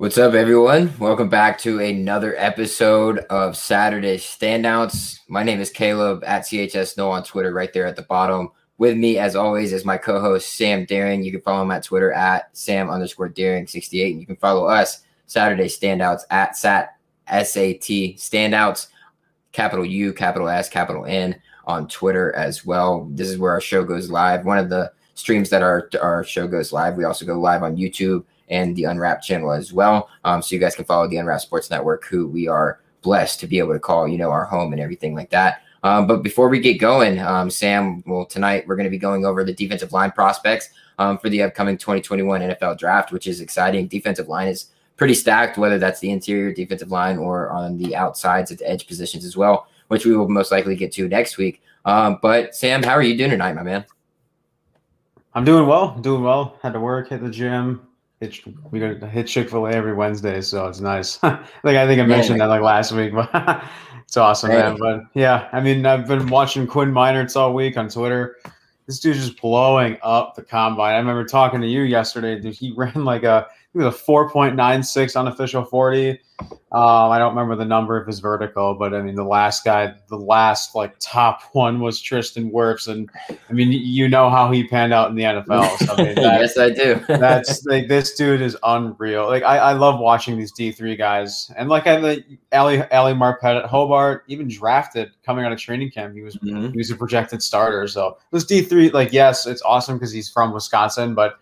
What's up, everyone? Welcome back to another episode of Saturday Standouts. My name is Caleb at CHS No on Twitter, right there at the bottom. With me, as always, is my co-host Sam Daring. You can follow him at Twitter at Sam underscore Daring68. And you can follow us, Saturday Standouts, at Sat S-A-T Standouts, capital U, capital S, capital N on Twitter as well. This is where our show goes live. One of the streams that our, our show goes live. We also go live on YouTube and the Unwrapped channel as well. Um, so you guys can follow the Unwrapped Sports Network, who we are blessed to be able to call, you know, our home and everything like that. Um, but before we get going, um, Sam, well, tonight we're going to be going over the defensive line prospects um, for the upcoming 2021 NFL draft, which is exciting. Defensive line is pretty stacked, whether that's the interior defensive line or on the outsides at the edge positions as well, which we will most likely get to next week. Um, but Sam, how are you doing tonight, my man? I'm doing well. Doing well. Had to work, hit the gym, hit, we got to hit Chick Fil A every Wednesday, so it's nice. like I think I mentioned yeah. that like last week, but it's awesome, man. But yeah, I mean, I've been watching Quinn Meinerz all week on Twitter. This dude's just blowing up the combine. I remember talking to you yesterday, dude. He ran like a was a 4.96 unofficial 40. Um, I don't remember the number of his vertical, but I mean, the last guy, the last like top one was Tristan Wirfs. And I mean, you know how he panned out in the NFL. So, I mean, yes, I do. that's like this dude is unreal. Like, I, I love watching these D3 guys. And like, I like Ali, Ali Marpet at Hobart, even drafted coming out of training camp. He was, mm-hmm. he was a projected starter. So this D3, like, yes, it's awesome because he's from Wisconsin, but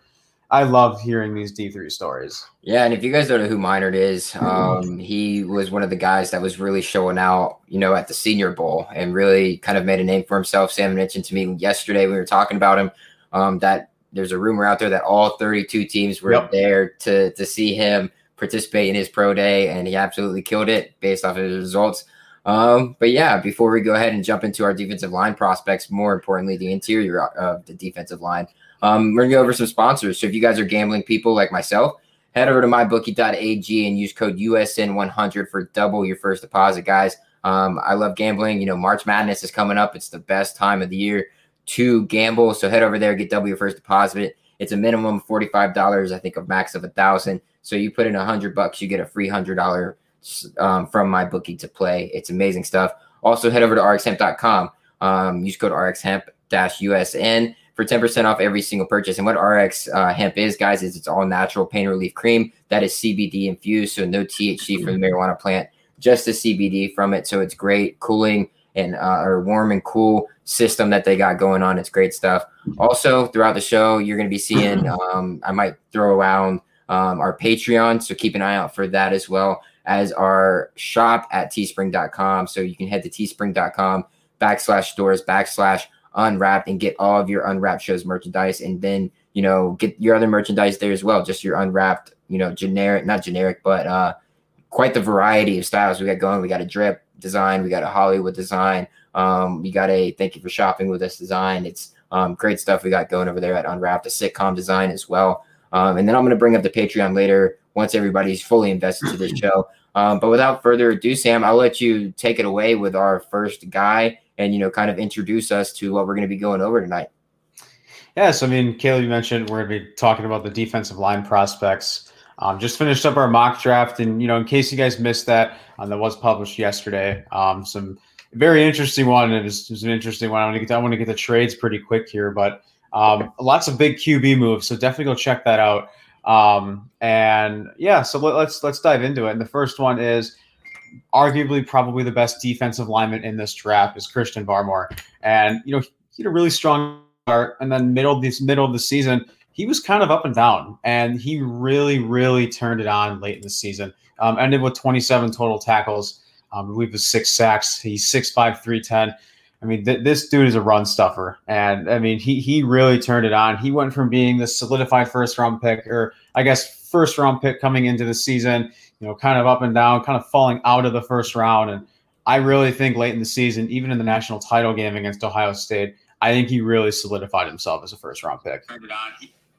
I love hearing these D3 stories. Yeah, and if you guys don't know who Meinerz is, um, he was one of the guys that was really showing out, you know, at the Senior Bowl and really kind of made a name for himself. Sam mentioned to me yesterday we were talking about him um, that there's a rumor out there that all 32 teams were yep. there to to see him participate in his pro day, and he absolutely killed it based off of his results. Um, but yeah, before we go ahead and jump into our defensive line prospects, more importantly, the interior of the defensive line. Um, we're gonna go over some sponsors. So if you guys are gambling people like myself, head over to mybookie.ag and use code USN100 for double your first deposit, guys. Um, I love gambling. You know, March Madness is coming up. It's the best time of the year to gamble. So head over there, get double your first deposit. It's a minimum forty-five dollars. I think a max of a thousand. So you put in a hundred bucks, you get a free hundred dollar um, from my bookie to play. It's amazing stuff. Also head over to rxhemp.com. Um, use code rxhemp-usn for 10% off every single purchase. And what RX uh, hemp is, guys, is it's all natural pain relief cream that is CBD infused, so no THC from the marijuana plant, just the CBD from it. So it's great cooling and uh, or warm and cool system that they got going on. It's great stuff. Also, throughout the show, you're going to be seeing. Um, I might throw around um, our Patreon, so keep an eye out for that as well as our shop at teespring.com. So you can head to teespring.com backslash stores backslash unwrapped and get all of your unwrapped shows merchandise and then you know get your other merchandise there as well just your unwrapped you know generic not generic but uh quite the variety of styles we got going. We got a drip design we got a hollywood design um we got a thank you for shopping with us design. It's um great stuff we got going over there at unwrapped a sitcom design as well. Um and then i'm going to bring up the patreon later once everybody's fully invested to this show. Um, but without further ado sam i'll let you take it away with our first guy and you know kind of introduce us to what we're going to be going over tonight. Yes, I mean, Caleb, you mentioned we're going to be talking about the defensive line prospects. Um, just finished up our mock draft, and you know, in case you guys missed that, um, that was published yesterday. Um, some very interesting one. It was, it was an interesting one. I want to get I want to get the trades pretty quick here, but um, lots of big QB moves. So definitely go check that out. Um, and yeah, so let, let's let's dive into it. And the first one is arguably probably the best defensive lineman in this draft is Christian Barmore. And, you know, he had a really strong start. And then middle this middle of the season, he was kind of up and down. And he really, really turned it on late in the season. Um, ended with 27 total tackles. Um, I believe was six sacks. He's 6'5, 310. I mean, th- this dude is a run stuffer. And I mean, he he really turned it on. He went from being the solidified first round pick, or I guess first round pick coming into the season you know, kind of up and down, kind of falling out of the first round. And I really think late in the season, even in the national title game against Ohio State, I think he really solidified himself as a first round pick.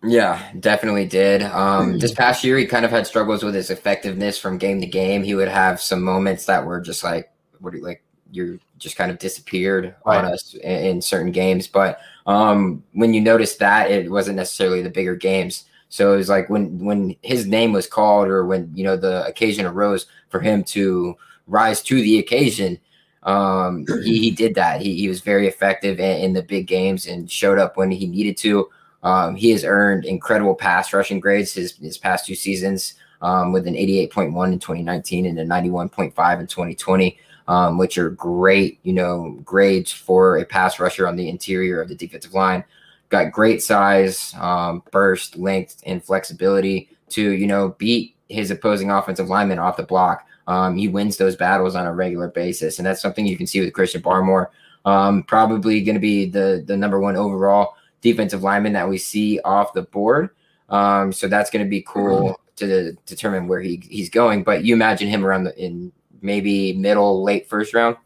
Yeah, definitely did. Um, this past year, he kind of had struggles with his effectiveness from game to game. He would have some moments that were just like, what do you like? You just kind of disappeared right. on us in, in, certain games. But um, when you notice that, it wasn't necessarily the bigger games. So it was like when when his name was called or when you know the occasion arose for him to rise to the occasion, um, he, he did that. He, he was very effective in, in, the big games and showed up when he needed to. Um, he has earned incredible pass rushing grades his, his past two seasons um, with an 88.1 in 2019 and a 91.5 in 2020, um, which are great, you know, grades for a pass rusher on the interior of the defensive line. Got great size, um, burst, length, and flexibility to, you know, beat his opposing offensive lineman off the block. Um, he wins those battles on a regular basis, and that's something you can see with Christian Barmore. Um, probably going to be the the number one overall defensive lineman that we see off the board. Um, so that's going to be cool to determine where he, he's going. But you imagine him around the, in maybe middle, late first round.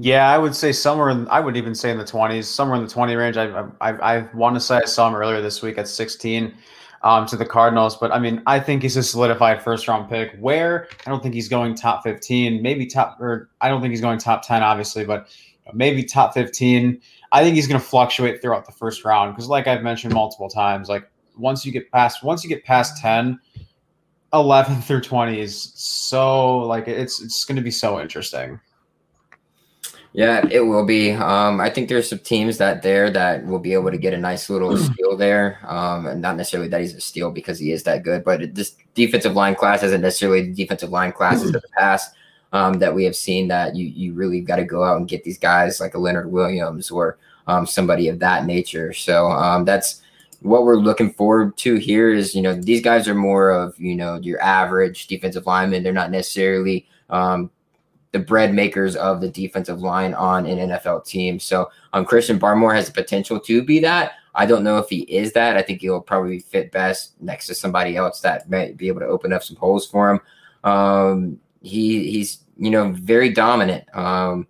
Yeah, I would say somewhere. In, I would even say in the twenties, somewhere in the twenty range. I I, I want to say I saw him earlier this week at sixteen um, to the Cardinals, but I mean, I think he's a solidified first round pick. Where I don't think he's going top fifteen, maybe top or I don't think he's going top ten, obviously, but maybe top fifteen. I think he's going to fluctuate throughout the first round because, like I've mentioned multiple times, like once you get past once you get past 10 11 through 20 is so like it's it's going to be so interesting yeah it will be. Um i think there's some teams that there that will be able to get a nice little steal there. Um and not necessarily that he's a steal because he is that good but this defensive line class isn't necessarily the defensive line classes of the past um, that we have seen that you you really got to go out and get these guys like a leonard williams or um, somebody of that nature. So um, that's what we're looking forward to here is, you know, these guys are more of, you know, your average defensive lineman. They're not necessarily um, the bread makers of the defensive line on an NFL team. So um, Christian Barmore has the potential to be that. I don't know if he is that. I think he'll probably fit best next to somebody else that might be able to open up some holes for him. Um, he he's you know very dominant. Um,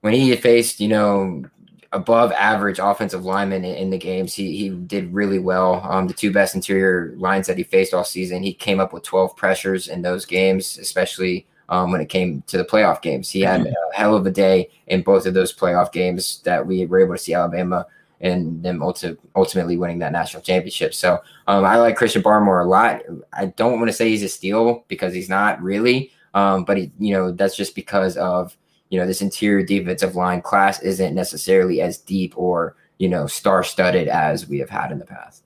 when he faced you know above average offensive lineman in, in, the games. He he did really well. Um, the two best interior lines that he faced all season, he came up with 12 pressures in those games, especially um, when it came to the playoff games. He had a hell of a day in both of those playoff games that we were able to see Alabama and them ulti- ultimately winning that national championship. So um, I like Christian Barmore a lot. I don't want to say he's a steal because he's not really, um, but he, you know that's just because of you know, this interior defensive line class isn't necessarily as deep or, you know, star studded as we have had in the past.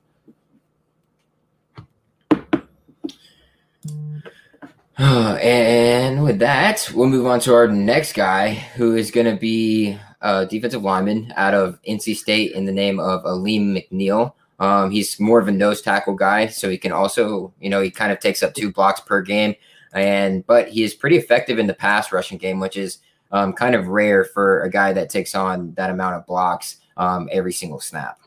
and with that, we'll move on to our next guy, who is going to be a defensive lineman out of NC State in the name of Alim McNeil. Um, he's more of a nose tackle guy, so he can also, you know, he kind of takes up two blocks per game, and but he is pretty effective in the pass rushing game, which is um, kind of rare for a guy that takes on that amount of blocks um, every single snap.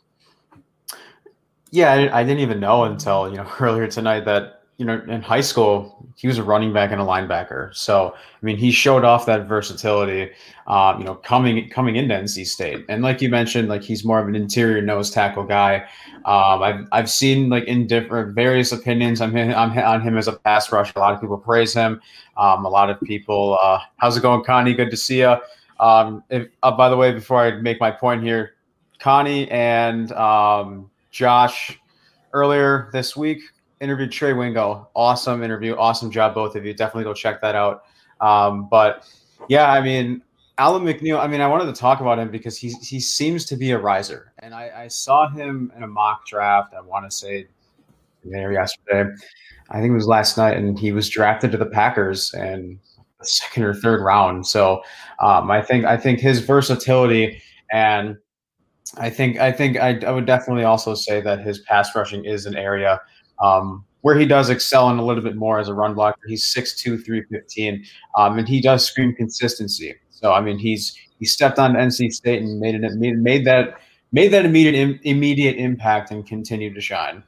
Yeah, I, I, didn't even know until you know earlier tonight that you know, in high school, he was a running back and a linebacker. So, I mean, he showed off that versatility, um, you know, coming coming into NC State. And like you mentioned, like he's more of an interior nose tackle guy. Um, I've I've seen like in different various opinions on him, on him as a pass rusher. A lot of people praise him. Um, a lot of people, uh, how's it going, Connie? Good to see you. Um, if, uh, by the way, before I make my point here, Connie and um, Josh earlier this week interviewed Trey Wingo. Awesome interview. Awesome job, both of you. Definitely go check that out. Um, but yeah, I mean, Alim McNeil, I mean, I wanted to talk about him because he, he seems to be a riser. And I, I saw him in a mock draft, I want to say yesterday. I think it was last night, and he was drafted to the Packers and the second or third round. So um, I think I think his versatility and I think I think I, I would definitely also say that his pass rushing is an area um, where he does excel in a little bit more as a run blocker, he's 6'2", 315, um, and he does scream consistency. So I mean, he's he stepped on NC State and made it made, made that made that immediate immediate impact and continued to shine.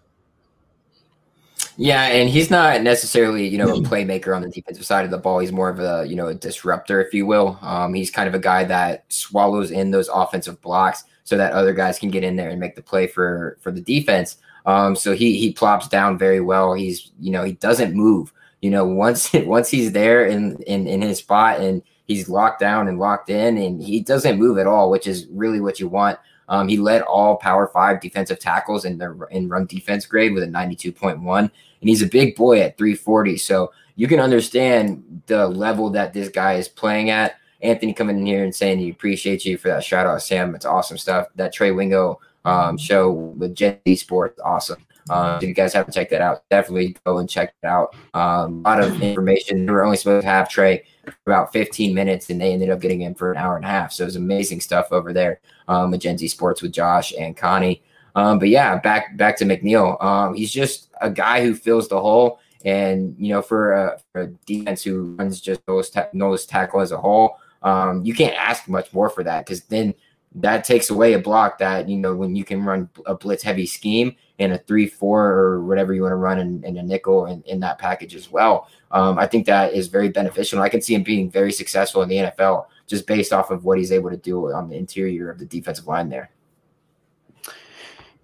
Yeah, and he's not necessarily, you know, a playmaker on the defensive side of the ball. He's more of a, you know, a disruptor, if you will. Um, he's kind of a guy that swallows in those offensive blocks so that other guys can get in there and make the play for for the defense. Um, so he he plops down very well. He's you know he doesn't move. You know once once he's there in in in his spot and he's locked down and locked in and he doesn't move at all, which is really what you want Um, he led all Power Five defensive tackles in the in run defense grade with a 92.1, and he's a big boy at 340. So you can understand the level that this guy is playing at. Anthony coming in here and saying he appreciates you for that shout out, Sam. It's awesome stuff. That Trey Wingo um, show with Gen Z Sports, awesome. Uh, if you guys haven't checked that out, definitely go and check it out. Um, a lot of information. We were only supposed to have Trey about 15 minutes, and they ended up getting in for an hour and a half. So it was amazing stuff over there um, with Gen Z Sports with Josh and Connie. Um, but yeah, back back to McNeil. Um, he's just a guy who fills the hole, and you know, for a, for a defense who runs just nose, ta- nose tackle as a whole, um, you can't ask much more for that because then that takes away a block that you know when you can run a blitz heavy scheme and a three four or whatever you want to run in, in a nickel in, in that package as well. Um, i think that is very beneficial. I can see him being very successful in the nfl just based off of what he's able to do on the interior of the defensive line there.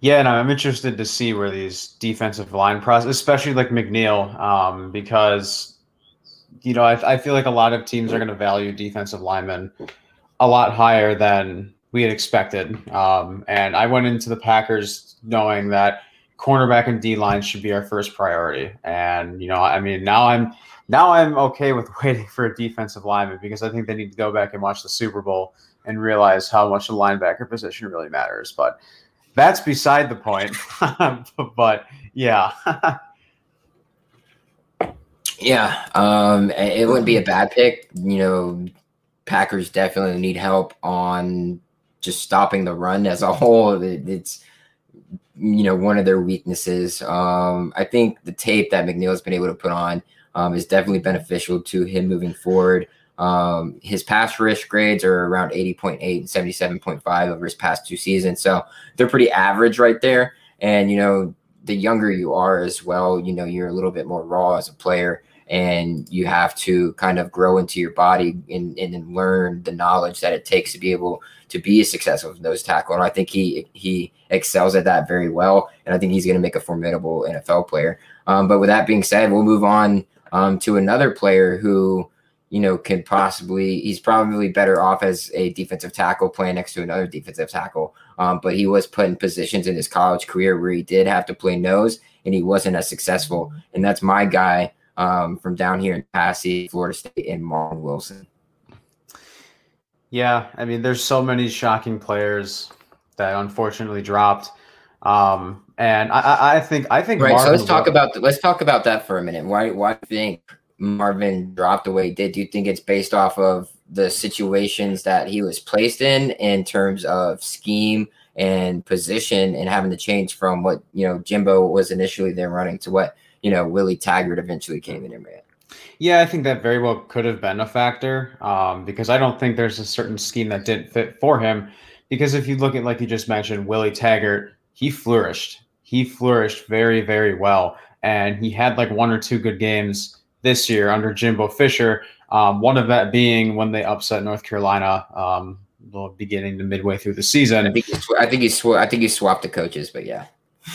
Yeah, and I'm interested to see where these defensive line process, especially like McNeil, um, because you know I, I feel like a lot of teams are going to value defensive linemen a lot higher than we had expected. Um, and I went into the Packers knowing that cornerback and D line should be our first priority. And you know, I mean, now I'm now I'm okay with waiting for a defensive lineman because I think they need to go back and watch the Super Bowl and realize how much the linebacker position really matters. But that's beside the point. but yeah. yeah, um, it wouldn't be a bad pick. You know, Packers definitely need help on just stopping the run as a whole. It, it's you know one of their weaknesses. Um, I think the tape that McNeil has been able to put on um, is definitely beneficial to him moving forward. Um, his pass rush grades are around 80.8 and 77.5 over his past two seasons, so they're pretty average right there. And you know, the younger you are as well, you know, you're a little bit more raw as a player and you have to kind of grow into your body and, and learn the knowledge that it takes to be able to be a successful nose tackle. And I think he he excels at that very well. And I think he's going to make a formidable NFL player. Um, but with that being said, we'll move on um, to another player who you know can possibly he's probably better off as a defensive tackle playing next to another defensive tackle. Um, but he was put in positions in his college career where he did have to play nose and he wasn't as successful. And that's my guy um, from down here in Passy, Florida State, and Marvin Wilson. Yeah, I mean, there's so many shocking players that unfortunately dropped, um, and I, I think I think right. Marvin so let's talk about let's talk about that for a minute. Why why do you think Marvin dropped the way he did? Do you think it's based off of the situations that he was placed in in terms of scheme and position and having to change from what you know Jimbo was initially there running to what you know, Willie Taggart eventually came in and ran. Yeah, I think that very well could have been a factor um, because I don't think there's a certain scheme that didn't fit for him. Because if you look at, like you just mentioned, Willie Taggart, he flourished. He flourished very, very well. And he had like one or two good games this year under Jimbo Fisher. Um, one of that being when they upset North Carolina, um, beginning to midway through the season. I think he, sw- I think he, sw- I think he swapped the coaches, but yeah.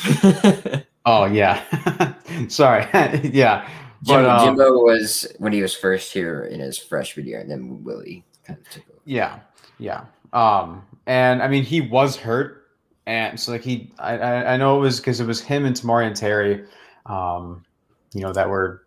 Oh yeah, sorry. yeah, but, um, Jimbo was when he was first here in his freshman year, and then Willie kind of took over. Yeah, yeah. Um, and I mean he was hurt, and so like he, I, I know it was because it was him and Tamorrion Terry, um, you know, that were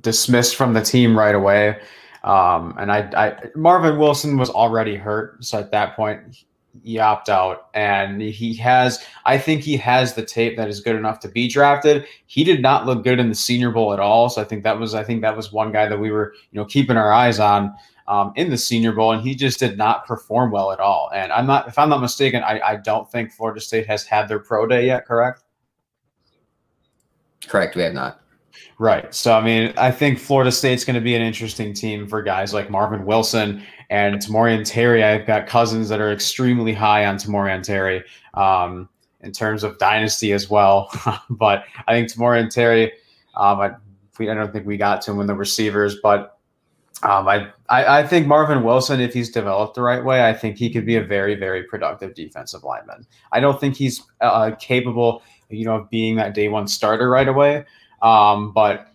dismissed from the team right away. Um, and I, I Marvin Wilson was already hurt, so at that point he opt out. And he has i think he has the tape that is good enough to be drafted. He did not look good in the senior bowl at all. So i think that was i think that was one guy that we were you know keeping our eyes on um, in the senior bowl and he just did not perform well at all. And i'm not if i'm not mistaken i, I don't think florida state has had their pro day yet correct? Correct we have not Right. So, I mean, I think Florida State's going to be an interesting team for guys like Marvin Wilson and Tamorrion Terry. I've got cousins that are extremely high on Tamorrion Terry um, in terms of dynasty as well. but I think Tamorrion Terry, um, I, we, I don't think we got to him in the receivers, but um, I, I, I think Marvin Wilson, if he's developed the right way, I think he could be a very, very productive defensive lineman. I don't think he's uh, capable, you know, of being that day one starter right away. Um, but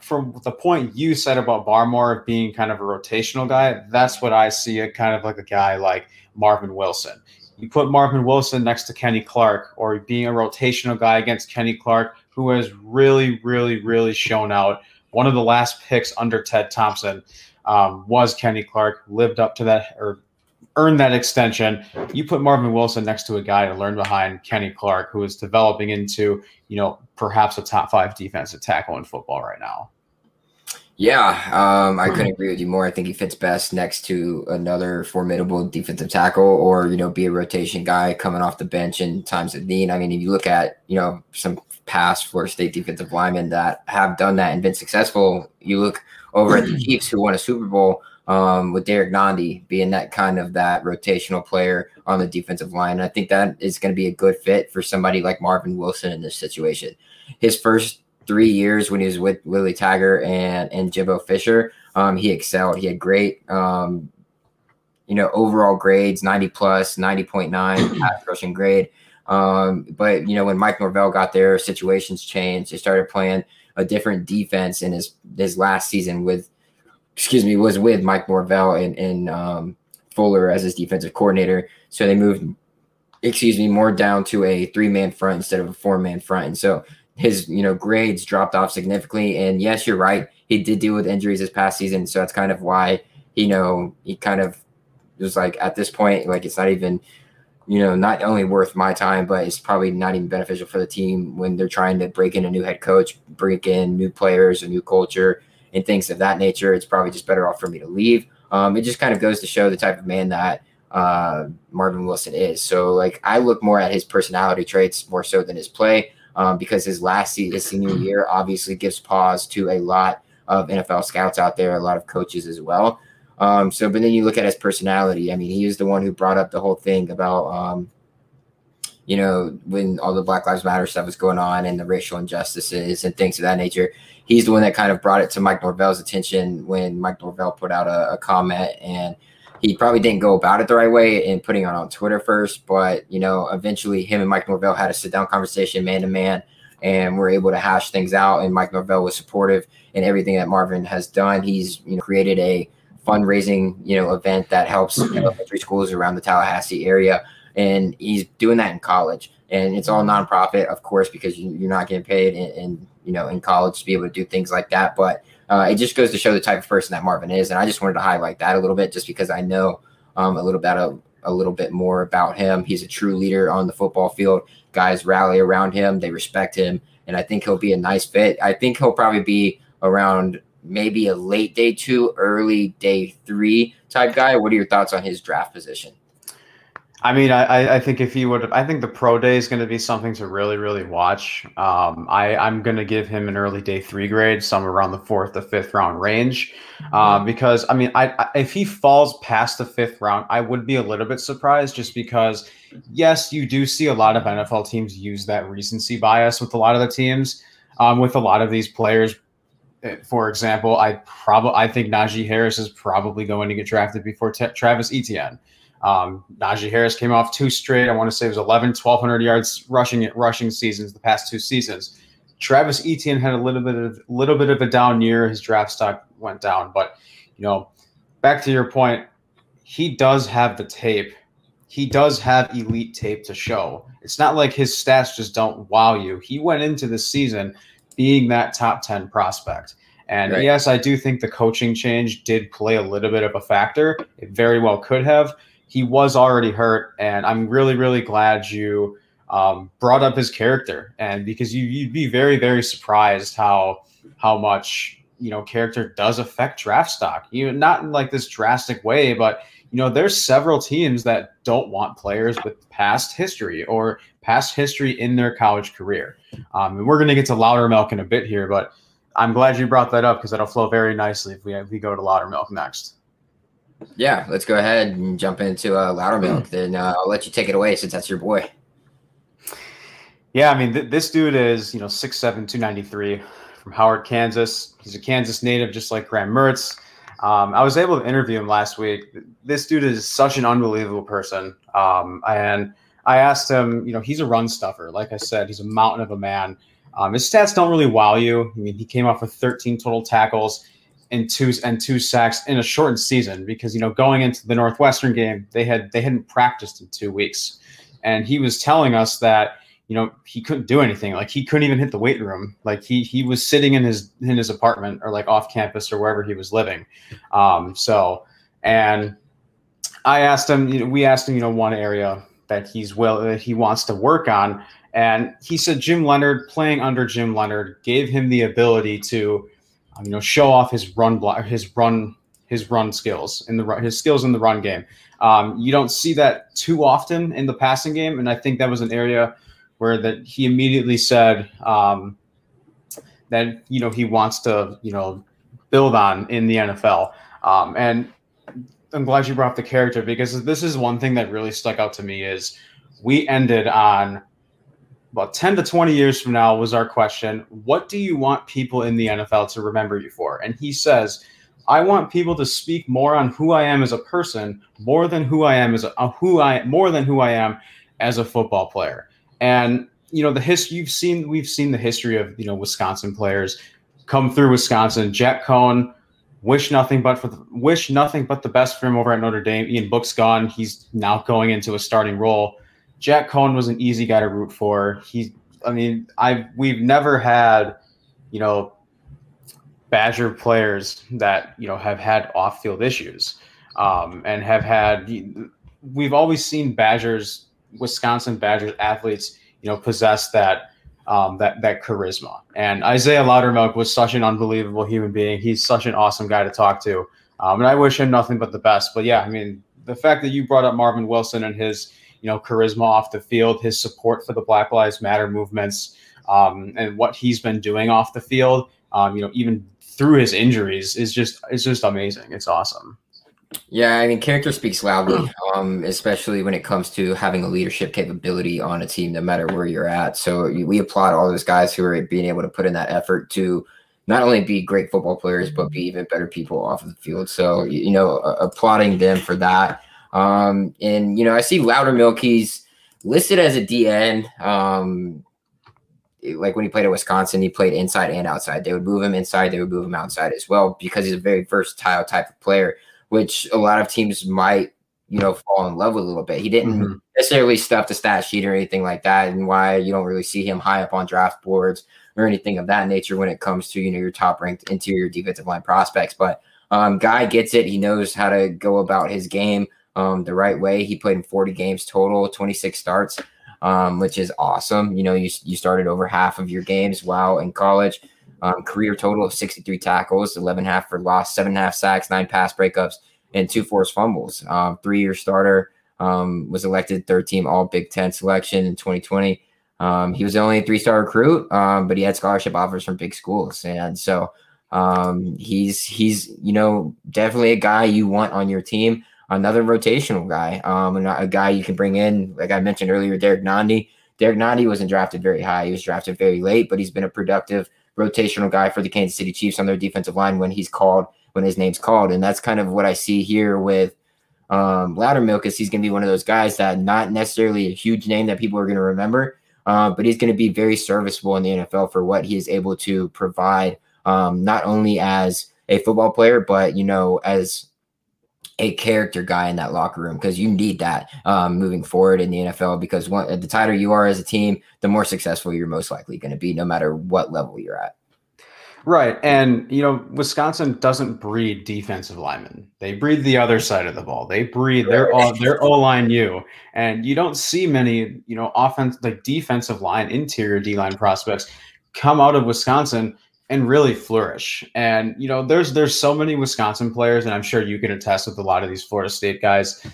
from the point you said about Barmore being kind of a rotational guy, that's what I see a kind of like a guy like Marvin Wilson. You put Marvin Wilson next to Kenny Clark, or being a rotational guy against Kenny Clark, who has really, really, really shown out. One of the last picks under Ted Thompson um, was Kenny Clark, lived up to that or earned that extension. You put Marvin Wilson next to a guy to learn behind Kenny Clark, who is developing into, you know, perhaps a top five defensive tackle in football right now. Yeah, um, I couldn't agree with you more. I think he fits best next to another formidable defensive tackle, or you know, be a rotation guy coming off the bench in times of need. I mean, if you look at you know some past Florida State defensive linemen that have done that and been successful, you look over at the Chiefs who won a Super Bowl um, with Derrick Nnadi being that kind of that rotational player on the defensive line. And I think that is going to be a good fit for somebody like Marvin Wilson in this situation. His first three years when he was with Willie Taggart and and Jimbo Fisher, um, he excelled. He had great, um, you know, overall grades, ninety plus, ninety point nine pass rushing grade. Um, but you know, when Mike Norvell got there, situations changed. He started playing a different defense in his his last season with, excuse me, was with Mike Norvell and and um, Fuller as his defensive coordinator. So they moved, excuse me, more down to a three man front instead of a four man front. And so his you know grades dropped off significantly. And yes, you're right. He did deal with injuries this past season, so that's kind of why you know he kind of was like at this point like it's not even you know not only worth my time, but it's probably not even beneficial for the team when they're trying to break in a new head coach, break in new players, a new culture, and things of that nature. It's probably just better off for me to leave. Um, it just kind of goes to show the type of man that uh, Marvin Wilson is. So like I look more at his personality traits more so than his play um, because his last season, his senior year, obviously gives pause to a lot of NFL scouts out there, a lot of coaches as well. Um, so, but then you look at his personality. I mean, he is the one who brought up the whole thing about, um, you know, when all the Black Lives Matter stuff was going on and the racial injustices and things of that nature. He's the one that kind of brought it to Mike Norvell's attention when Mike Norvell put out a, a comment and he probably didn't go about it the right way in putting it on Twitter first, but you know, eventually him and Mike Norvell had a sit down conversation man to man and we're able to hash things out. And Mike Norvell was supportive in everything that Marvin has done. He's you know created a fundraising you know event that helps elementary schools around the Tallahassee area, and he's doing that in college. And it's all nonprofit, of course, because you, are not getting paid in, in you know in college to be able to do things like that. But uh, it just goes to show the type of person that Marvin is, and I just wanted to highlight that a little bit, just because I know um, a little bit of, a little bit more about him. He's a true leader on the football field. Guys rally around him, they respect him, and I think he'll be a nice fit. I think he'll probably be around maybe a late day two, early day three type guy. What are your thoughts on his draft position? I mean, I, I think if he would, I think the pro day is going to be something to really, really watch. Um, I, I'm going to give him an early day three grade, somewhere around the fourth to fifth round range, um, because I mean, I, I, if he falls past the fifth round, I would be a little bit surprised, just because, yes, you do see a lot of NFL teams use that recency bias with a lot of the teams, um, with a lot of these players. Eh, for example, I probably I think Najee Harris is probably going to get drafted before T- Travis Etienne. Um, Najee Harris came off two straight. I want to say it was 11, 1,200 yards rushing rushing seasons the past two seasons. Travis Etienne had a little bit of little bit of a down year. His draft stock went down, but you know, back to your point, he does have the tape. He does have elite tape to show. It's not like his stats just don't wow you. He went into the season being that top 10 prospect. And right. yes, I do think the coaching change did play a little bit of a factor. It very well could have he was already hurt, and I'm really, really glad you um, brought up his character, and because you, you'd be very, very surprised how how much you know character does affect draft stock. You not in like this drastic way, but you know, there's several teams that don't want players with past history or past history in their college career. Um, and we're going to get to Loudermilk in a bit here, but I'm glad you brought that up because that'll flow very nicely if we, if we go to Loudermilk next. Yeah, let's go ahead and jump into uh, Loudermilk. then uh, I'll let you take it away since that's your boy. Yeah, I mean, th- this dude is, you know, 6'7, 293 from Howard, Kansas. He's a Kansas native, just like Graham Mertz. Um, I was able to interview him last week. This dude is such an unbelievable person. Um, and I asked him, you know, he's a run stuffer. Like I said, he's a mountain of a man. Um, his stats don't really wow you. I mean, he came off with 13 total tackles and two and two sacks in a shortened season because you know going into the Northwestern game they had they hadn't practiced in two weeks, and he was telling us that you know he couldn't do anything. Like he couldn't even hit the weight room. Like he he was sitting in his in his apartment or like off campus or wherever he was living, um, so and I asked him you know we asked him you know one area that he's well that he wants to work on. And he said Jim Leonhard playing under Jim Leonhard gave him the ability to um, you know, show off his run block, his run, his run skills in the run, his skills in the run game. Um, you don't see that too often in the passing game, and I think that was an area where that he immediately said um, that you know he wants to you know build on in the NFL. Um, and I'm glad you brought up the character because this is one thing that really stuck out to me is we ended on about 10 to 20 years from now was our question what do you want people in the nfl to remember you for? And he says i want people to speak more on who i am as a person more than who i am as a uh, who i more than who i am as a football player. And you know the history you've seen we've seen the history of you know wisconsin players come through wisconsin. Jack coan wish nothing but for the, wish nothing but the best for him over at notre dame. Ian book's gone. He's now going into a starting role Jack Coan was an easy guy to root for. He, I mean, I we've never had, you know, Badger players that you know have had off-field issues, um, and have had. We've always seen Badgers, Wisconsin Badgers athletes, you know, possess that um, that that charisma. And Isaiah Loudermilk was such an unbelievable human being. He's such an awesome guy to talk to, um, and I wish him nothing but the best. But yeah, I mean, the fact that you brought up Marvin Wilson and his you know, charisma off the field, his support for the Black Lives Matter movements, um, and what he's been doing off the field, um, you know, even through his injuries is just it's just amazing. It's awesome. Yeah, I mean, character speaks loudly, um, especially when it comes to having a leadership capability on a team, no matter where you're at. So we applaud all those guys who are being able to put in that effort to not only be great football players, but be even better people off of the field. So, you know, applauding them for that. Um, and you know, I see Loudermilk. He's listed as a DN. Um, like when he played at Wisconsin, he played inside and outside. They would move him inside, they would move him outside as well because he's a very versatile type of player, which a lot of teams might, you know, fall in love with a little bit. He didn't mm-hmm. necessarily stuff the stat sheet or anything like that, and why you don't really see him high up on draft boards or anything of that nature when it comes to you know your top ranked interior defensive line prospects. But um, guy gets it. He knows how to go about his game um, the right way. He played in 40 games total, 26 starts, um, which is awesome. You know, you, you started over half of your games while in college. Um, career total of 63 tackles, 11 half for loss, seven half sacks, nine pass breakups, and two forced fumbles. Um, three year starter, um, was elected third team All Big Ten selection in 2020. Um, he was the only three star recruit, um, but he had scholarship offers from big schools, and so he's he's you know definitely a guy you want on your team another rotational guy, um, and a guy you can bring in, like I mentioned earlier, Derrick Nnadi. Derrick Nnadi wasn't drafted very high; he was drafted very late, but he's been a productive rotational guy for the Kansas City Chiefs on their defensive line when he's called, when his name's called, and that's kind of what I see here with um, Loudermilk. Is he's going to be one of those guys that not necessarily a huge name that people are going to remember, uh, but he's going to be very serviceable in the NFL for what he is able to provide, um, not only as a football player, but you know, as a character guy in that locker room because you need that um, moving forward in the NFL because one, the tighter you are as a team, the more successful you're most likely going to be, no matter what level you're at. Right. And, you know, Wisconsin doesn't breed defensive linemen. They breed the other side of the ball. They breed their all their O line you. And you don't see many, you know, offense like defensive line, interior D line prospects come out of Wisconsin and really flourish. And you know, there's there's so many Wisconsin players, and I'm sure you can attest with a lot of these Florida State guys.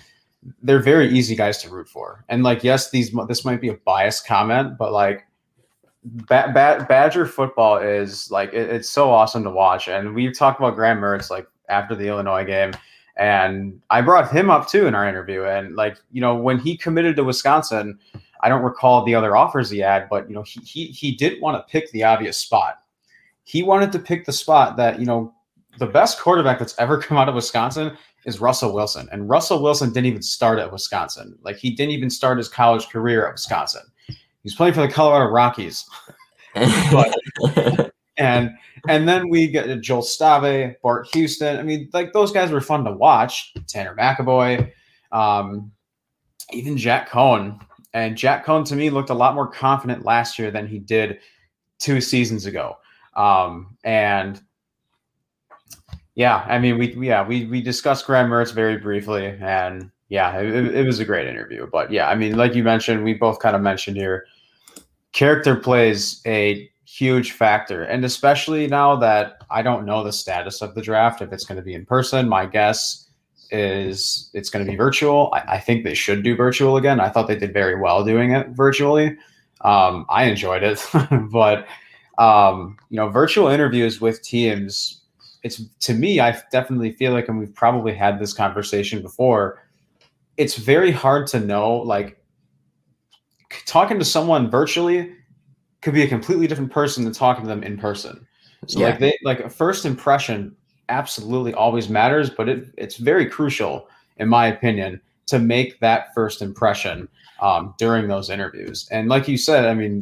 They're very easy guys to root for. And like, yes, these this might be a biased comment, but like, ba- ba- Badger football is like it, it's so awesome to watch. And we talked about Graham Mertz like after the Illinois game, and I brought him up too in our interview. And like, you know, when he committed to Wisconsin. I don't recall the other offers he had, but you know, he he he didn't want to pick the obvious spot he wanted to pick the spot that, you know, the best quarterback that's ever come out of Wisconsin is Russell Wilson. And Russell Wilson didn't even start at Wisconsin. Like he didn't even start his college career at Wisconsin. He's playing for the Colorado Rockies. but, and and then we get Joel Stave, Bart Houston. I mean, like those guys were fun to watch. Tanner McEvoy, um, even Jack Coan. And Jack Coan to me looked a lot more confident last year than he did two seasons ago. Um, and yeah, I mean, we yeah we we discussed Graham Mertz very briefly, and yeah, it, it was a great interview. But yeah, I mean, like you mentioned, we both kind of mentioned here, character plays a huge factor, and especially now that I don't know the status of the draft, if it's going to be in person, my guess is it's going to be virtual. I, I, think they should do virtual again. I thought they did very well doing it virtually. Um, I enjoyed it, but um, you know, virtual interviews with teams. It's to me, I definitely feel like, and we've probably had this conversation before. It's very hard to know, like talking to someone virtually could be a completely different person than talking to them in person. So yeah. like they like a first impression absolutely always matters, but it, it's very crucial, in my opinion, to make that first impression um, during those interviews. And like you said, I mean,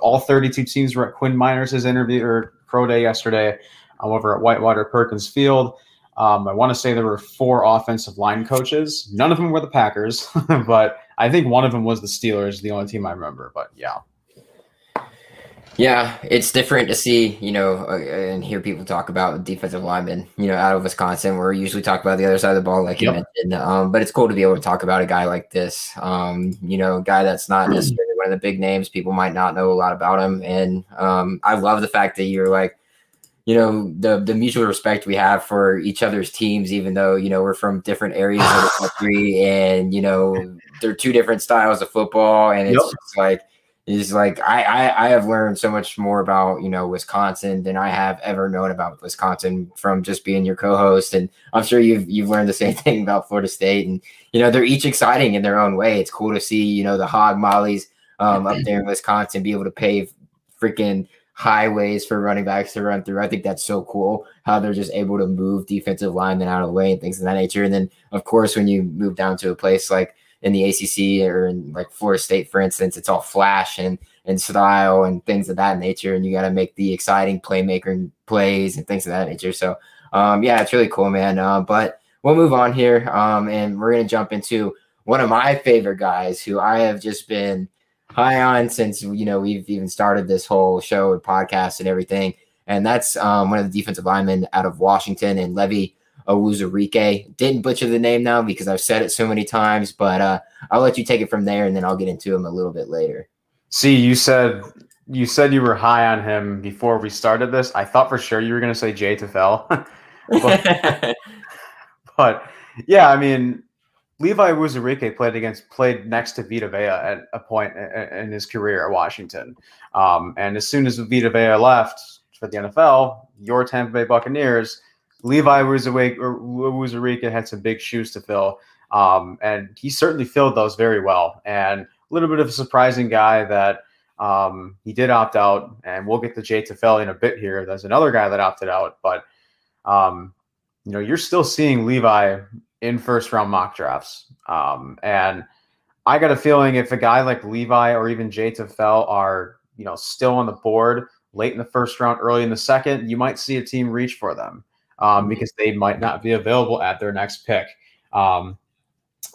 all 32 teams were at Quinn Meinerz' interview or pro day yesterday um, over at Whitewater Perkins Field. Um, I want to say there were four offensive line coaches. None of them were the Packers, but I think one of them was the Steelers, the only team I remember. But yeah. Yeah, it's different to see, you know, uh, and hear people talk about defensive linemen, you know, out of Wisconsin. We're usually talk about the other side of the ball, like yep. you mentioned. Um, but it's cool to be able to talk about a guy like this, um, you know, a guy that's not necessarily one of the big names. People might not know a lot about him. And um, I love the fact that you're like, you know, the the mutual respect we have for each other's teams, even though, you know, we're from different areas of the country and, you know, they're two different styles of football. And it's yep. just like, is like I, I I have learned so much more about you know Wisconsin than I have ever known about Wisconsin from just being your co-host, and I'm sure you've you've learned the same thing about Florida State, and you know they're each exciting in their own way. It's cool to see you know the hog mollies um, up there in Wisconsin be able to pave freaking highways for running backs to run through. I think that's so cool how they're just able to move defensive linemen out of the way and things of that nature. And then of course when you move down to a place like in the ACC or in like Florida State, for instance, it's all flash and and style and things of that nature, and you got to make the exciting playmaker plays and things of that nature. So, um, yeah, it's really cool, man. Uh, but we'll move on here, um, and we're gonna jump into one of my favorite guys who I have just been high on since you know we've even started this whole show and podcast and everything, and that's um, one of the defensive linemen out of Washington and Levi Onwuzurike. Didn't butcher the name now because I've said it so many times, but uh, I'll let you take it from there, and then I'll get into him a little bit later. See, you said you said you were high on him before we started this. I thought for sure you were going to say Jay Tufele, but, but, yeah, I mean, Levi Onwuzurike played against played next to Vita Vea at a point in his career at Washington, um, and as soon as Vita Vea left for the NFL, your Tampa Bay Buccaneers Levi Onwuzurike had some big shoes to fill, um, and he certainly filled those very well. And a little bit of a surprising guy that um, he did opt out, and we'll get to Jay Tufele in a bit here. There's another guy that opted out, but um, you know you're still seeing Levi in first round mock drafts, um, and I got a feeling if a guy like Levi or even Jay Tufele are you know still on the board late in the first round, early in the second, you might see a team reach for them um, because they might not be available at their next pick. Um,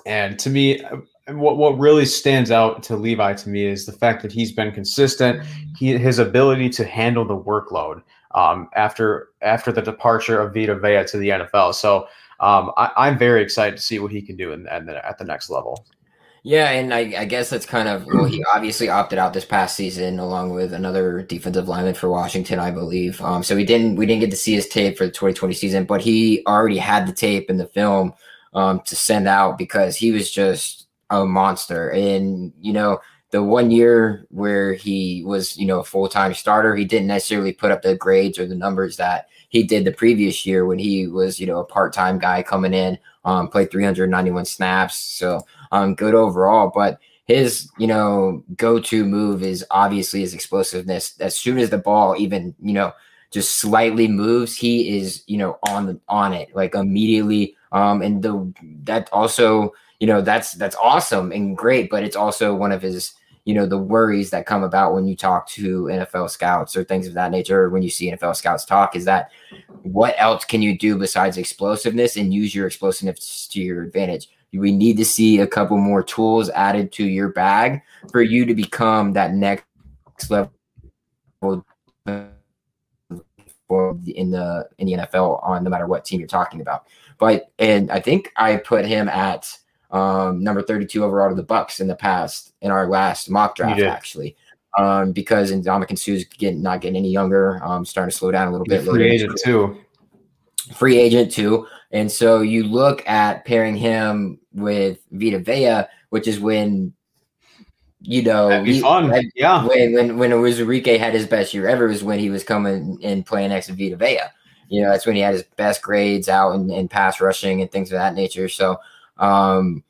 and to me, what what really stands out to Levi to me is the fact that he's been consistent. He his ability to handle the workload um, after after the departure of Vita Vea to the NFL. So um, I, am very excited to see what he can do in, in the, at the next level. Yeah, and I, I, guess that's kind of well, he obviously opted out this past season along with another defensive lineman for Washington, I believe. Um, so we didn't we didn't get to see his tape for the 2020 season, but he already had the tape and the film um, to send out because he was just a monster. And you know, the one year where he was, you know, a full time starter, he didn't necessarily put up the grades or the numbers that he did the previous year when he was, you know, a part time guy coming in, um, played 391 snaps. So um, good overall. But his, you know, go-to move is obviously his explosiveness. As soon as the ball even, you know, just slightly moves, he is, you know, on the on it like immediately. Um, and the that also, you know, that's that's awesome and great, but it's also one of his you know the worries that come about when you talk to NFL scouts or things of that nature, or when you see NFL scouts talk, is that what else can you do besides explosiveness and use your explosiveness to your advantage? We need to see a couple more tools added to your bag for you to become that next level in the in the NFL on no matter what team you're talking about. But and I think I put him at um, number 32 overall to the Bucks in the past in our last mock draft actually. Um, because Ndamukong Suh's getting not getting any younger, um, starting to slow down a little bit. Free agent too. Free agent too. And so you look at pairing him with Vita Vea, which is when you know, fun. When, yeah. When when when Enrique had his best year ever was when he was coming and playing next to Vita Vea. You know, that's when he had his best grades out and, and pass rushing and things of that nature. So um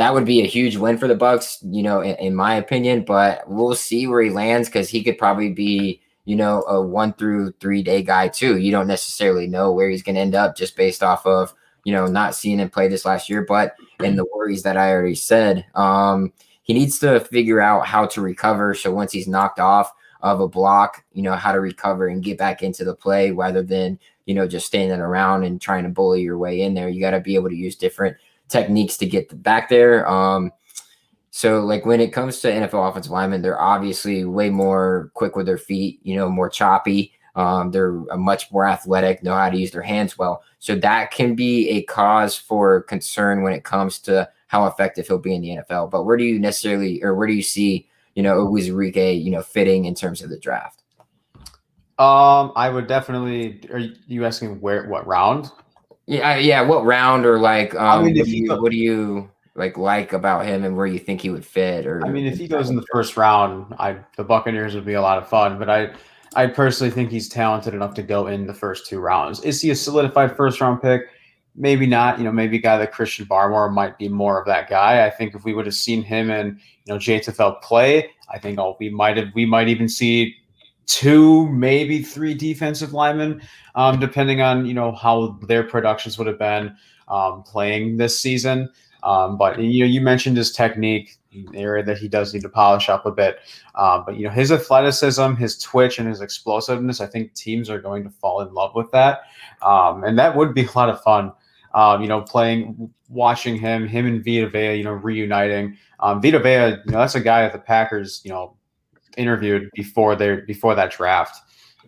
that would be a huge win for the Bucks, you know, in, in my opinion. But we'll see where he lands because he could probably be, you know, a one through three day guy too. You don't necessarily know where he's going to end up just based off of, you know, not seeing him play this last year, but in the worries that I already said. Um, he needs to figure out how to recover. So once he's knocked off of a block, you know, how to recover and get back into the play rather than, you know, just standing around and trying to bully your way in there. You got to be able to use different techniques to get back there. Um, so like when it comes to NFL offensive linemen, they're obviously way more quick with their feet, you know, more choppy. Um, they're much more athletic, know how to use their hands well. So that can be a cause for concern when it comes to how effective he'll be in the NFL. But where do you necessarily, or where do you see, you know, Enrique, you know, fitting in terms of the draft? Um, I would definitely. Are you asking where, what round? Yeah, yeah. What round or like, um, I mean, what, do you, go, what do you like like about him and where you think he would fit? Or I mean, if he goes in the first round, I the Buccaneers would be a lot of fun. But I, I personally think he's talented enough to go in the first two rounds. Is he a solidified first round pick? maybe not. You know, maybe a guy like Christian Barmore might be more of that guy. I think if we would have seen him and you know Jay Tufele play, I think oh, we might have we might even see two, maybe three defensive linemen, um, depending on you know how their productions would have been um, playing this season. Um, but you know, you mentioned his technique area that he does need to polish up a bit. Um, but you know, his athleticism, his twitch, and his explosiveness, I think teams are going to fall in love with that, um, and that would be a lot of fun. Um, you know, playing, watching him, him and Vita Vea, you know, reuniting. Um, Vita Vea, you know, that's a guy that the Packers, you know, interviewed before their before that draft.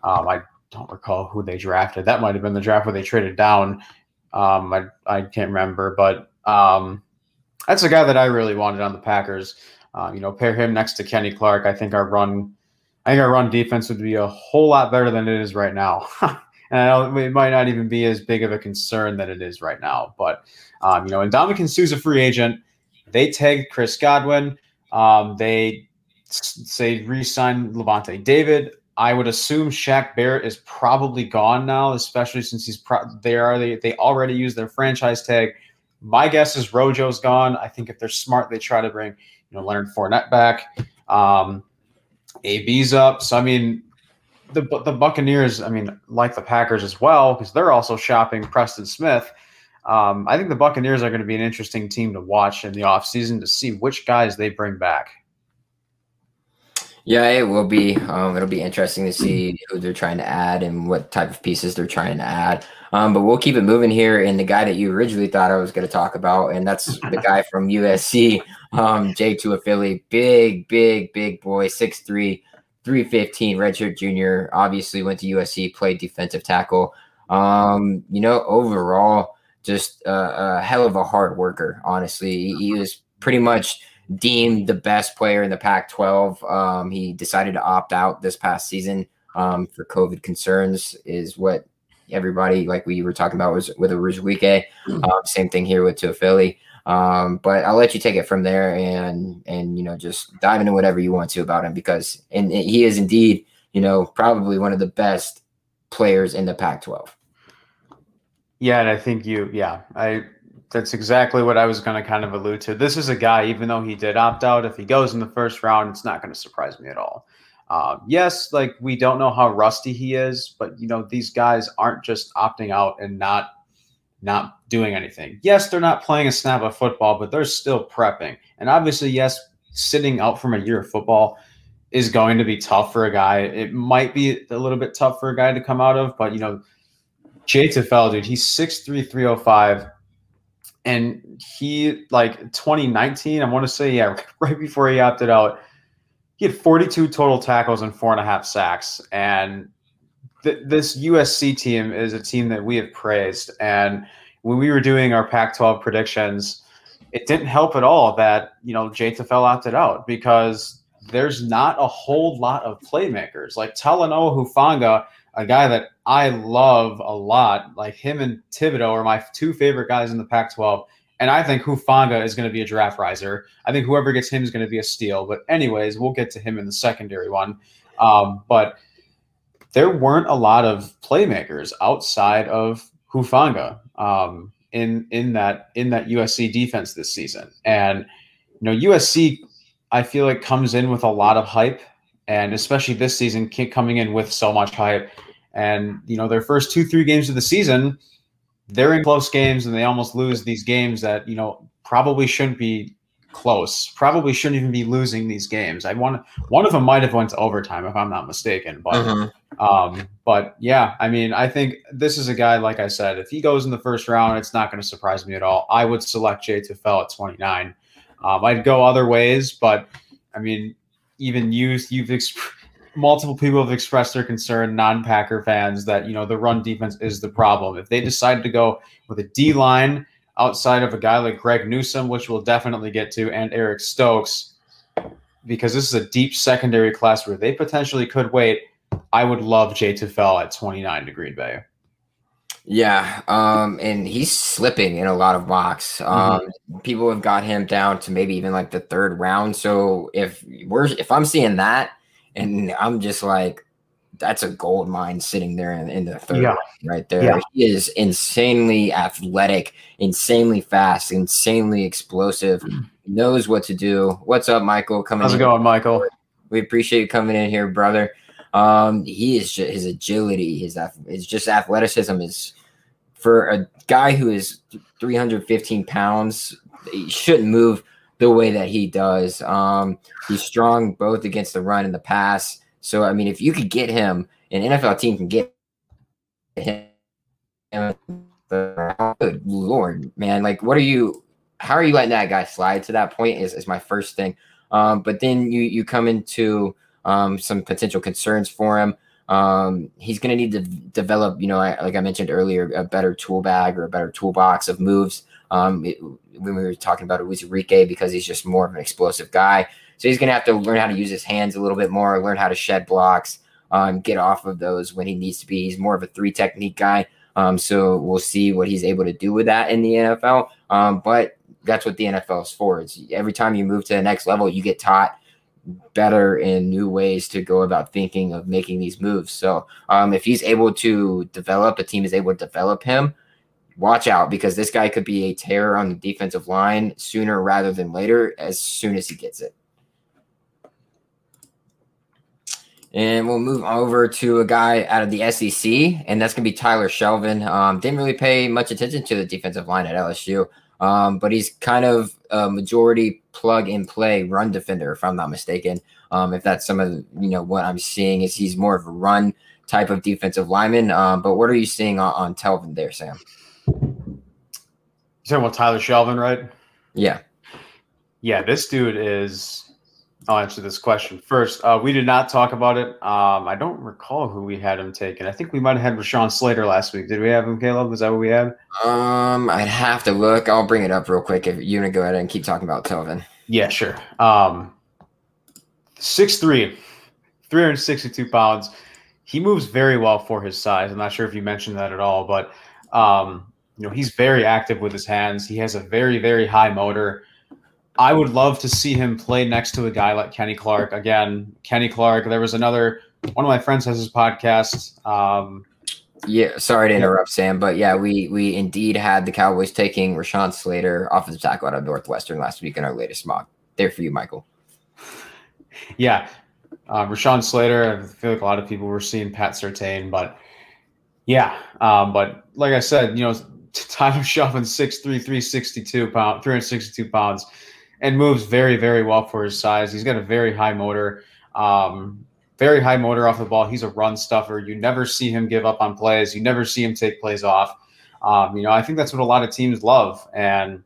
Um, I don't recall who they drafted. That might have been the draft where they traded down. Um, I I can't remember, but um, that's a guy that I really wanted on the Packers. Uh, you know, pair him next to Kenny Clark. I think our run, I think our run defense would be a whole lot better than it is right now. and I know it might not even be as big of a concern that it is right now. But um, you know, and Ndamukong Suh's a free agent. They tagged Chris Godwin. Um, they say re-sign Lavonte David. I would assume Shaq Barrett is probably gone now, especially since he's pro- they are they they already used their franchise tag. My guess is Rojo's gone. I think if they're smart, they try to bring you know Leonard Fournette back. Um, AB's up. So I mean, the the Buccaneers, I mean, like the Packers as well, because they're also shopping Preston Smith. Um, I think the Buccaneers are going to be an interesting team to watch in the offseason to see which guys they bring back. Yeah, it will be. Um, it'll be interesting to see who they're trying to add and what type of pieces they're trying to add. Um, but we'll keep it moving here. And the guy that you originally thought I was going to talk about, and that's the guy from USC, um, Jay Tufele, big, big, big boy, six three, 315 redshirt junior obviously went to usc played defensive tackle um you know overall just a, a hell of a hard worker honestly he, he, was pretty much deemed the best player in the pac 12 um he decided to opt out this past season um for covid concerns is what everybody like we were talking about was with a mm-hmm. um, same thing here with Tufele. Um, but I'll let you take it from there and and you know just dive into whatever you want to about him because and he is indeed you know probably one of the best players in the Pac-12. Yeah, and I think you yeah I that's exactly what I was going to kind of allude to. This is a guy, even though he did opt out, if he goes in the first round, it's not going to surprise me at all. Um, yes, like we don't know how rusty he is, but you know these guys aren't just opting out and not not doing anything. Yes, they're not playing a snap of football, but they're still prepping. And obviously, yes, sitting out from a year of football is going to be tough for a guy. It might be a little bit tough for a guy to come out of, but you know, Jay Tufele, dude, he's 6'3, 305. And he like 2019, I want to say, yeah, right before he opted out, he had 42 total tackles and four and a half sacks. And th- this USC team is a team that we have praised. And when we were doing our Pac 12 predictions, it didn't help at all that, you know, Jay opted out because there's not a whole lot of playmakers. Like Talanoa Hufanga, a guy that I love a lot, like him and Thibodeaux are my two favorite guys in the Pac 12. And I think Hufanga is going to be a draft riser. I think whoever gets him is going to be a steal. But, anyways, we'll get to him in the secondary one. Um, but there weren't a lot of playmakers outside of Hufanga um, in in that in that USC defense this season. And you know, USC I feel like comes in with a lot of hype, and especially this season, coming in with so much hype. And you know, their first two, three games of the season, they're in close games, and they almost lose these games that you know probably shouldn't be close. Probably shouldn't even be losing these games. I want one of them might have went to overtime if I'm not mistaken, but. Mm-hmm. Um, but yeah, I mean, I think this is a guy, like I said, if he goes in the first round, it's not going to surprise me at all. I would select Jay Tufele at 29. Um, I'd go other ways, but I mean, even used. you've exp- multiple people have expressed their concern, non-Packer fans, that you know the run defense is the problem. If they decided to go with a D line outside of a guy like Greg Newsome, which we'll definitely get to, and Eric Stokes, because this is a deep secondary class where they potentially could wait. I would love Jay Tufele at 29 to Green Bay. Yeah, um, and he's slipping in a lot of mocks. Um, mm-hmm. People have got him down to maybe even like the third round. So if we're if I'm seeing that, and I'm just like, that's a gold mine sitting there in, in the third yeah. right there. Yeah. He is insanely athletic, insanely fast, insanely explosive. Mm. Knows what to do. What's up, Michael? Coming. How's it going, Michael? We appreciate you coming in here, brother. Um, he is just, his agility, his his just athleticism is for a guy who is 315 pounds. He shouldn't move the way that he does. Um, he's strong both against the run and the pass. So I mean, if you could get him, an NFL team can get him. Good lord, man! Like, what are you? How are you letting that guy slide to that point? Is is my first thing. Um, but then you you come into um, some potential concerns for him. Um, he's going to need to develop, you know, like I mentioned earlier, a better tool bag or a better toolbox of moves. Um, it, when we were talking about Enrique, because he's just more of an explosive guy. So he's going to have to learn how to use his hands a little bit more, learn how to shed blocks, um, get off of those when he needs to be. He's more of a three technique guy. Um, so we'll see what he's able to do with that in the NFL. Um, but that's what the NFL is for. It's every time you move to the next level, you get taught better in new ways to go about thinking of making these moves. So um, if he's able to develop, a team is able to develop him, watch out because this guy could be a terror on the defensive line sooner rather than later as soon as he gets it. And we'll move over to a guy out of the SEC, and that's going to be Tyler Shelvin. Um, didn't really pay much attention to the defensive line at LSU. Um, but he's kind of a majority plug and play run defender, if I'm not mistaken. Um, if that's some of the, you know what I'm seeing is he's more of a run type of defensive lineman. Um, but what are you seeing on, on Telvin there, Sam? You talking about Tyler Shelvin, right? Yeah. Yeah, this dude is I'll answer this question first. Uh, we did not talk about it. Um, I don't recall who we had him taken. I think we might have had Rashawn Slater last week. Did we have him, Caleb? Was that what we had? Um, I'd have to look. I'll bring it up real quick if you want to go ahead and keep talking about Telvin. Yeah, sure. Um, 6'3", 362 pounds. He moves very well for his size. I'm not sure if you mentioned that at all, but um, you know he's very active with his hands. He has a very very high motor. I would love to see him play next to a guy like Kenny Clark. Again, Kenny Clark. There was another one of my friends has his podcast. Um, yeah, sorry to interrupt, Sam, but yeah, we we indeed had the Cowboys taking Rashawn Slater, offensive tackle out of Northwestern last week in our latest mock. There for you, Michael. Yeah, uh, Rashawn Slater. I feel like a lot of people were seeing Pat Surtain, but yeah, um, but like I said, you know, Tyler Shelvin, 6'3", 362 pounds, 362 pounds and moves very, very well for his size. He's got a very high motor, um, very high motor off the ball. He's a run stuffer. You never see him give up on plays. You never see him take plays off. Um, you know, I think that's what a lot of teams love, and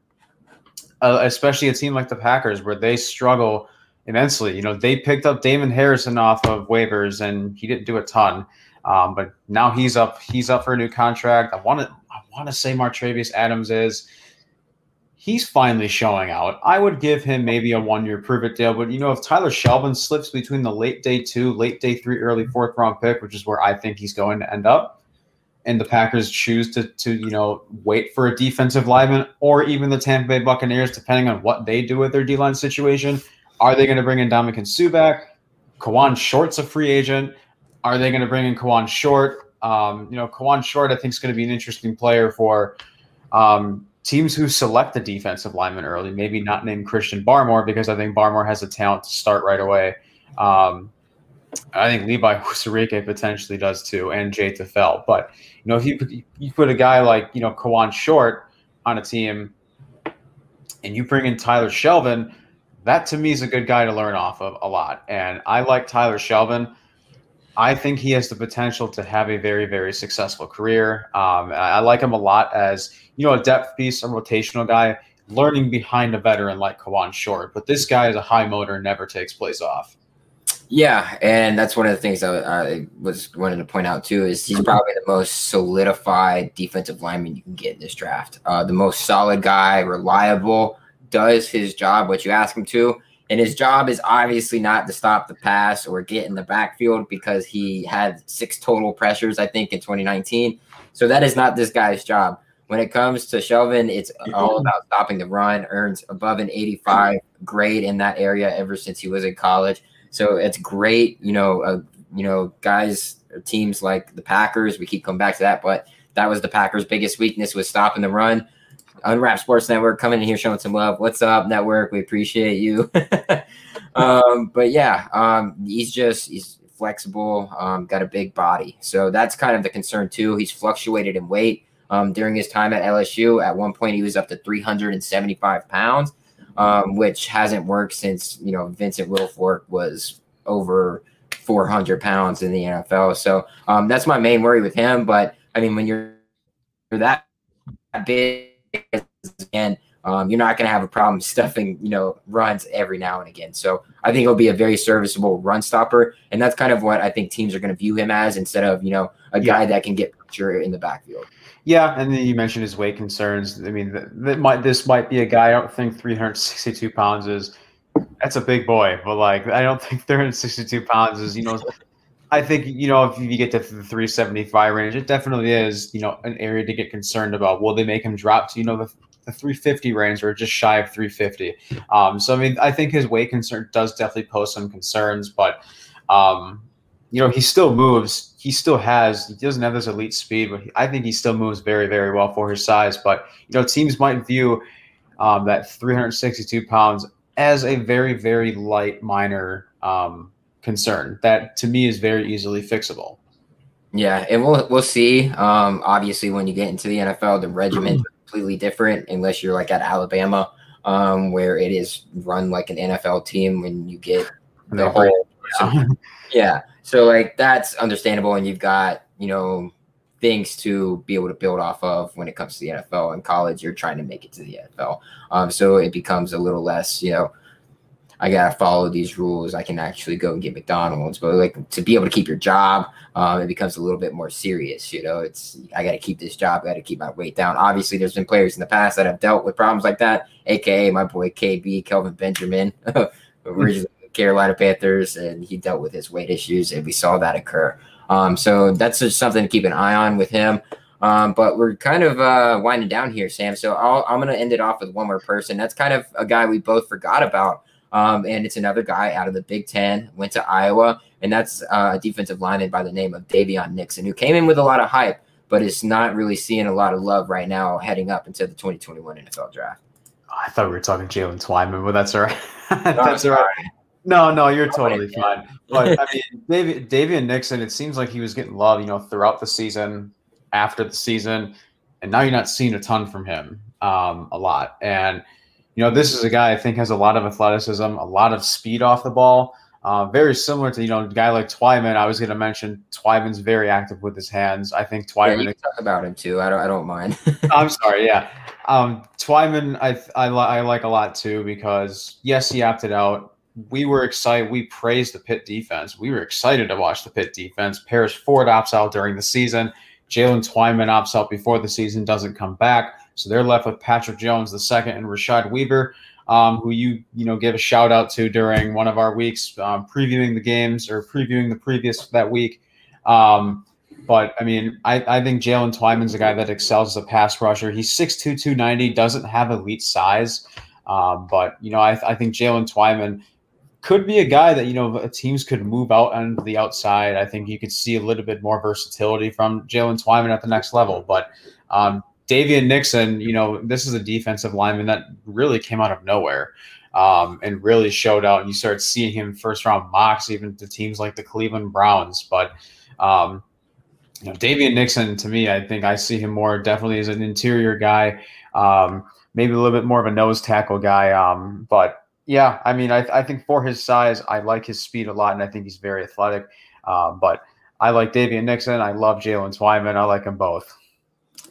uh, especially a team like the Packers, where they struggle immensely. You know, they picked up Damon Harrison off of waivers, and he didn't do a ton. Um, but now he's up. He's up for a new contract. I want to. I want to say Montravius Adams is. He's finally showing out. I would give him maybe a one-year prove-it deal, but you know, if Tyler Shelvin slips between the late day two, late day three, early fourth round pick, which is where I think he's going to end up, and the Packers choose to to you know wait for a defensive lineman or even the Tampa Bay Buccaneers, depending on what they do with their D line situation, are they going to bring in Ndamukong Suh back? Kawann Short's a free agent. Are they going to bring in Kawann Short? Um, you know, Kawann Short, I think, is going to be an interesting player for um, teams who select the defensive lineman early. Maybe not name Christian Barmore because I think Barmore has the talent to start right away. Um, I think Levi Onwuzurike potentially does too, and Jay Tufele. But you know, if you you put a guy like you know Kawann Short on a team, and you bring in Tyler Shelvin, that to me is a good guy to learn off of a lot. And I like Tyler Shelvin. I think he has the potential to have a very, very successful career. Um, I like him a lot as you know a depth piece, a rotational guy, learning behind a veteran like Kawann Short. But this guy is a high motor, never takes plays off. Yeah, and that's one of the things I, I was wanting to point out too is he's probably the most solidified defensive lineman you can get in this draft. Uh, the most solid guy, reliable, does his job what you ask him to, and his job is obviously not to stop the pass or get in the backfield because he had six total pressures, I think, in 2019. So that is not this guy's job. When it comes to Shelvin, it's all about stopping the run. Earns above an 85 grade in that area ever since he was in college so it's great, you know, uh, you know, guys, teams like the Packers. We keep coming back to that, but that was the Packers' biggest weakness was stopping the run. Unwrap Sports Network coming in here showing some love. What's up, network? We appreciate you. um, but yeah, um, he's just he's flexible, um, got a big body, so that's kind of the concern too. He's fluctuated in weight um, during his time at LSU. At one point, he was up to 375 pounds um, which hasn't worked since you know Vincent Wilfork was over 400 pounds in the NFL. So um, that's my main worry with him. But I mean, when you're, you're that big and um, you're not going to have a problem stuffing, you know, runs every now and again. So I think he'll be a very serviceable run stopper, and that's kind of what I think teams are going to view him as instead of you know a guy yeah. that can get pressure in the backfield. Yeah, and then you mentioned his weight concerns. I mean, that might this might be a guy. I don't think 362 pounds is that's a big boy, but like I don't think 362 pounds is you know. I think you know if you get to the 375 range, it definitely is you know an area to get concerned about. Will they make him drop to you know the, the 350 range or just shy of 350? Um, so I mean, I think his weight concern does definitely pose some concerns, but um, you know he still moves he still has he doesn't have this elite speed, but I think he still moves very very well for his size. But you know teams might view um, that 362 pounds as a very very light minor um, concern that to me is very easily fixable. Yeah, and we'll we'll see. Um, obviously, when you get into the NFL, the regiment is completely different unless you're like at Alabama, um, where it is run like an NFL team when you get the whole. Yeah. yeah. So like that's understandable, and you've got you know things to be able to build off of when it comes to the NFL. In college, you're trying to make it to the NFL, um, so it becomes a little less you know. I gotta follow these rules. I can actually go and get McDonald's, but like to be able to keep your job, um, it becomes a little bit more serious. You know, it's I got to keep this job. I got to keep my weight down. Obviously, there's been players in the past that have dealt with problems like that, aka my boy KB Kelvin Benjamin, originally Carolina Panthers, and he dealt with his weight issues, and we saw that occur. Um, so that's just something to keep an eye on with him. Um, but we're kind of uh, winding down here, Sam. So i am going to end it off with one more person. That's kind of a guy we both forgot about. Um, and it's another guy out of the Big Ten, went to Iowa, and that's uh, a defensive lineman by the name of Daviyon Nixon, who came in with a lot of hype, but is not really seeing a lot of love right now heading up into the 2021 NFL draft. I thought we were talking Jaylen Twyman, but that's all right. that's all right. No, no, you're totally fine. But I mean, David, Daviyon Nixon, it seems like he was getting love, you know, throughout the season, after the season, and now you're not seeing a ton from him, um, a lot. And you know, this is a guy I think has a lot of athleticism, a lot of speed off the ball. Uh, very similar to you know a guy like Twyman. I was going to mention Twyman's very active with his hands. I think Twyman. Yeah, talk about him too. I don't. I don't mind. I'm sorry. Yeah, um, Twyman. I I, I like a lot too because yes, he opted out. We were excited. We praised the Pitt defense. We were excited to watch the Pitt defense. Paris Ford opts out during the season. Jaylen Twyman opts out before the season, doesn't come back. So they're left with Patrick Jones the second and Rashad Weaver um, who you you know give a shout out to during one of our weeks um, previewing the games or previewing the previous that week. Um, but I mean, I, I think Jaylen Twyman's a guy that excels as a pass rusher. He's 6'2", 290, doesn't have elite size. Um, but, you know, I, I think Jaylen Twyman could be a guy that, you know, teams could move out on the outside. I think you could see a little bit more versatility from Jaylen Twyman at the next level. But um, Daviyon Nixon, you know, this is a defensive lineman that really came out of nowhere um, and really showed out. And you start seeing him first round mocks, even to teams like the Cleveland Browns. But, um, you know, Daviyon Nixon, to me, I think I see him more definitely as an interior guy, um, maybe a little bit more of a nose tackle guy. Um, but yeah, I mean, I, I, think for his size, I like his speed a lot, and I think he's very athletic. Um, but I like Daviyon Nixon. I love Jaylen Twyman. I like them both.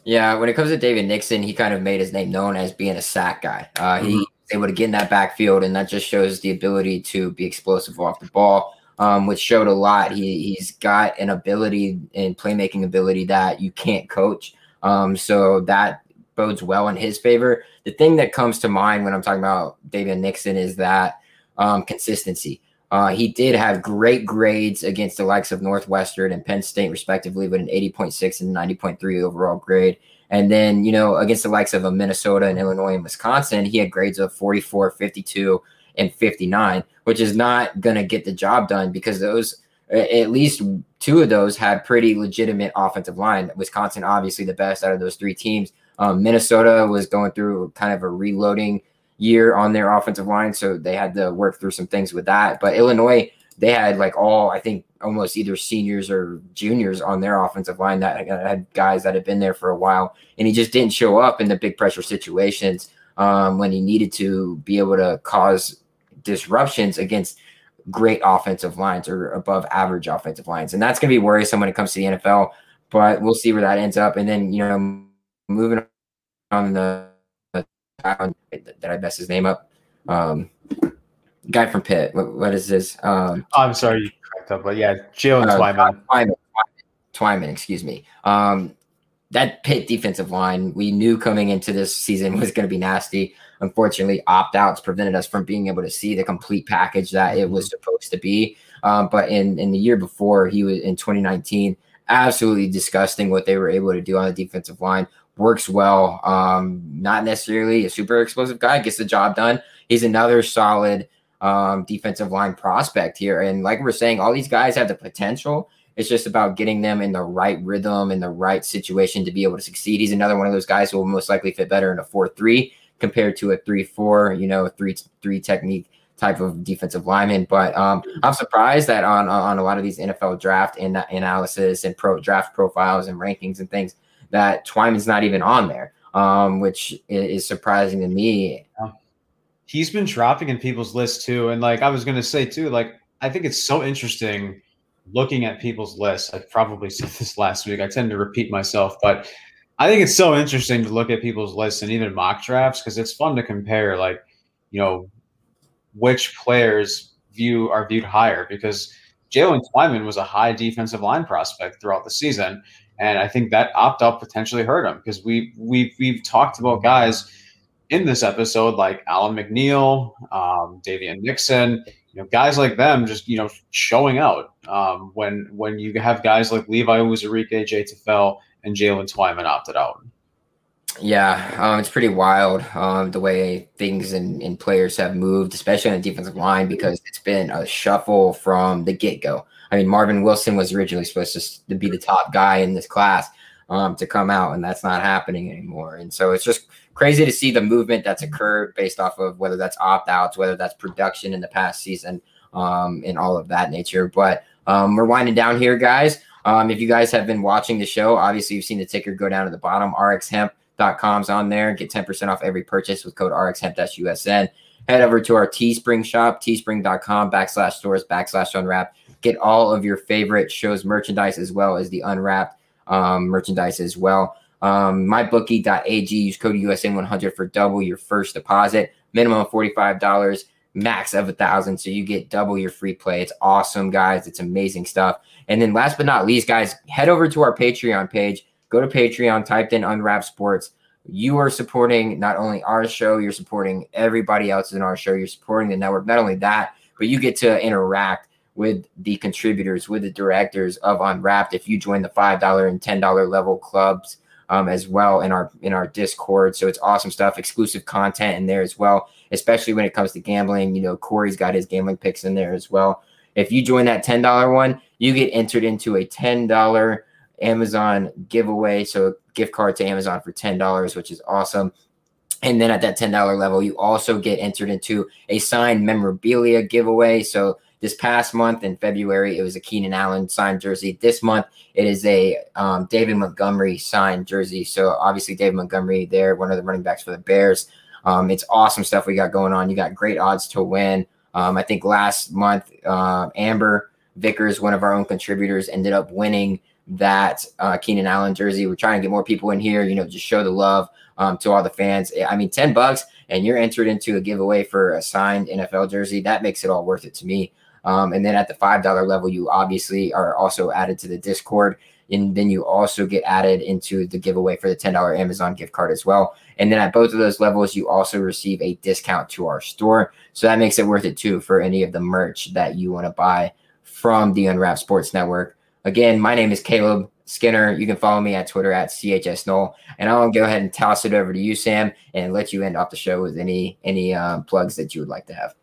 Yeah, when it comes to David Nixon, he kind of made his name known as being a sack guy. Uh, mm-hmm. He able to get in that backfield, and that just shows the ability to be explosive off the ball, um, which showed a lot. He he's got an ability and playmaking ability that you can't coach. Um, so that bodes well in his favor. The thing that comes to mind when I'm talking about David Nixon is that um, consistency. Uh, he did have great grades against the likes of Northwestern and Penn State, respectively, with an 80.6 and 90.3 overall grade. And then, you know, against the likes of a Minnesota and Illinois and Wisconsin, he had grades of 44, 52, and 59, which is not going to get the job done because those, at least two of those had pretty legitimate offensive line. Wisconsin, obviously, the best out of those three teams. Um, Minnesota was going through kind of a reloading year on their offensive line, so they had to work through some things with that. But Illinois, they had like all I think almost either seniors or juniors on their offensive line that had guys that had been there for a while, and he just didn't show up in the big pressure situations um, when he needed to be able to cause disruptions against great offensive lines or above average offensive lines, and that's going to be worrisome when it comes to the NFL. But we'll see where that ends up, and then you know moving on the did I mess his name up? Um, guy from Pitt. What, what is this? Um, oh, I'm sorry, you correct up, but yeah, Jaylen uh, Twyman. Twyman. Twyman, excuse me. Um, that Pitt defensive line, we knew coming into this season was going to be nasty. Unfortunately, opt outs prevented us from being able to see the complete package that it was supposed to be. Um, but in in the year before, he was in 2019, absolutely disgusting what they were able to do on the defensive line works well. Um, not necessarily a super explosive guy, gets the job done. He's another solid um, defensive line prospect here. And like we're saying, all these guys have the potential. It's just about getting them in the right rhythm, in the right situation to be able to succeed. He's another one of those guys who will most likely fit better in a 4 3 compared to a 3 4, you know, 3 3 technique type of defensive lineman. But um, I'm surprised that on on a lot of these NFL draft and analysis and pro draft profiles and rankings and things, that Twyman's not even on there, um, which is surprising to me. He's been dropping in people's lists too, and like I was gonna say too, like I think it's so interesting looking at people's lists. I probably said this last week. I tend to repeat myself, but I think it's so interesting to look at people's lists and even mock drafts because it's fun to compare, like you know, which players view are viewed higher because Jaylen Twyman was a high defensive line prospect throughout the season. And I think that opt out potentially hurt him because we we we've talked about guys in this episode like Alim McNeill, um, Daviyon Nixon, you know, guys like them just you know showing out um, when when you have guys like Levi Onwuzurike, Jay Tufele, and Jaylen Twyman opted out. Yeah, um, it's pretty wild um, the way things and, and players have moved, especially on the defensive line, because it's been a shuffle from the get go. I mean, Marvin Wilson was originally supposed to, be the top guy in this class um, to come out, and that's not happening anymore. And so it's just crazy to see the movement that's occurred based off of whether that's opt outs, whether that's production in the past season, um, and all of that nature. But um, we're winding down here, guys. Um, if you guys have been watching the show, obviously you've seen the ticker go down to the bottom. RX Hemp on there. Get 10% off every purchase with code RXHemp-USN. Head over to our Teespring shop, teespring.com backslash stores backslash unwrap. Get all of your favorite shows merchandise as well as the unwrapped um, merchandise as well. Um, mybookie.ag, use code USN100 for double your first deposit, minimum of $45, max of a thousand. So you get double your free play. It's awesome, guys. It's amazing stuff. And then last but not least, guys, head over to our Patreon page. Go to Patreon, typed in Unwrap Sports. You are supporting not only our show, you're supporting everybody else in our show. You're supporting the network. Not only that, but you get to interact with the contributors, with the directors of Unwrapped. If you join the $5 and $10 level clubs, um, as well in our in our Discord. So it's awesome stuff, exclusive content in there as well, especially when it comes to gambling. You know, Corey's got his gambling picks in there as well. If you join that ten dollar one, you get entered into a ten dollar Amazon giveaway. So a gift card to Amazon for ten dollars, which is awesome. And then at that $10 level, you also get entered into a signed memorabilia giveaway. So this past month in February, it was a Keenan Allen signed jersey. This month, it is a um, David Montgomery signed jersey. So obviously, David Montgomery there, one of the running backs for the Bears. Um, it's awesome stuff we got going on. You got great odds to win. Um, I think last month, uh, Amber Vickers, one of our own contributors, ended up winning that uh, Keenan Allen jersey. We're trying to get more people in here, you know, just show the love um, to all the fans. I mean, 10 bucks and you're entered into a giveaway for a signed NFL jersey. That makes it all worth it to me. Um, and then at the $5 level, you obviously are also added to the Discord. And then you also get added into the giveaway for the $10 Amazon gift card as well. And then at both of those levels, you also receive a discount to our store. So that makes it worth it too for any of the merch that you want to buy from the Unwrap Sports Network. Again, my name is Caleb Skinner. You can follow me at Twitter at CHS Null. And I'll go ahead and toss it over to you, Sam, and let you end off the show with any any uh, plugs that you would like to have.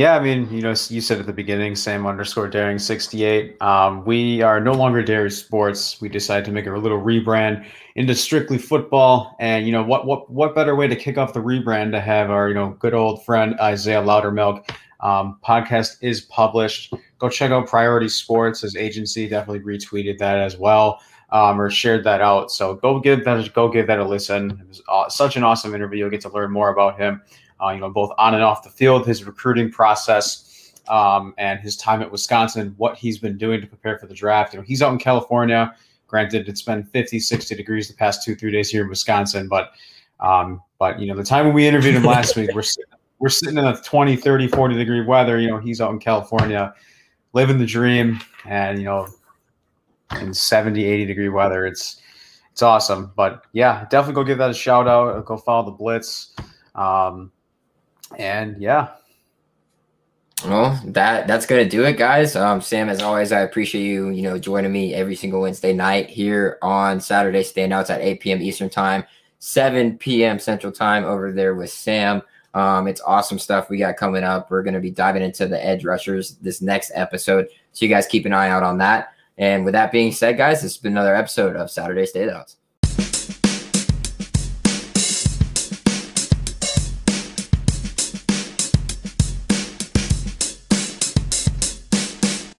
Yeah, I mean, you know, you said at the beginning, Sam underscore daring 68. Um, we are no longer Dairy Sports. We decided to make a little rebrand into strictly football. And, you know, what what what better way to kick off the rebrand to have our, you know, good old friend Isaiah Loudermilk. Um, podcast is published. Go check out Priority Sports. His agency definitely retweeted that as well. Um, or shared that out. So go give that go give that a listen. It was uh, such an awesome interview. You'll get to learn more about him uh, you know, both on and off the field, his recruiting process, um, and his time at Wisconsin, what he's been doing to prepare for the draft. You know, he's out in California. Granted, it's been 50, 60 degrees the past two, three days here in Wisconsin, but um, but you know, the time when we interviewed him last week, we're sitting, we're sitting in a 20, 30, 40 degree weather. You know, he's out in California, living the dream, and you know, in 70, 80 degree weather, it's it's awesome. But yeah, definitely go give that a shout out. Go follow the Blitz. Um, and yeah. Well, that that's gonna do it, guys. Um, Sam, as always, I appreciate you, you know, joining me every single Wednesday night here on Saturday standouts at 8 p.m. Eastern time, 7 p.m. Central time over there with Sam. Um, it's awesome stuff we got coming up. We're gonna be diving into the edge rushers this next episode, so you guys keep an eye out on that. And with that being said, guys, this has been another episode of Saturday Standouts.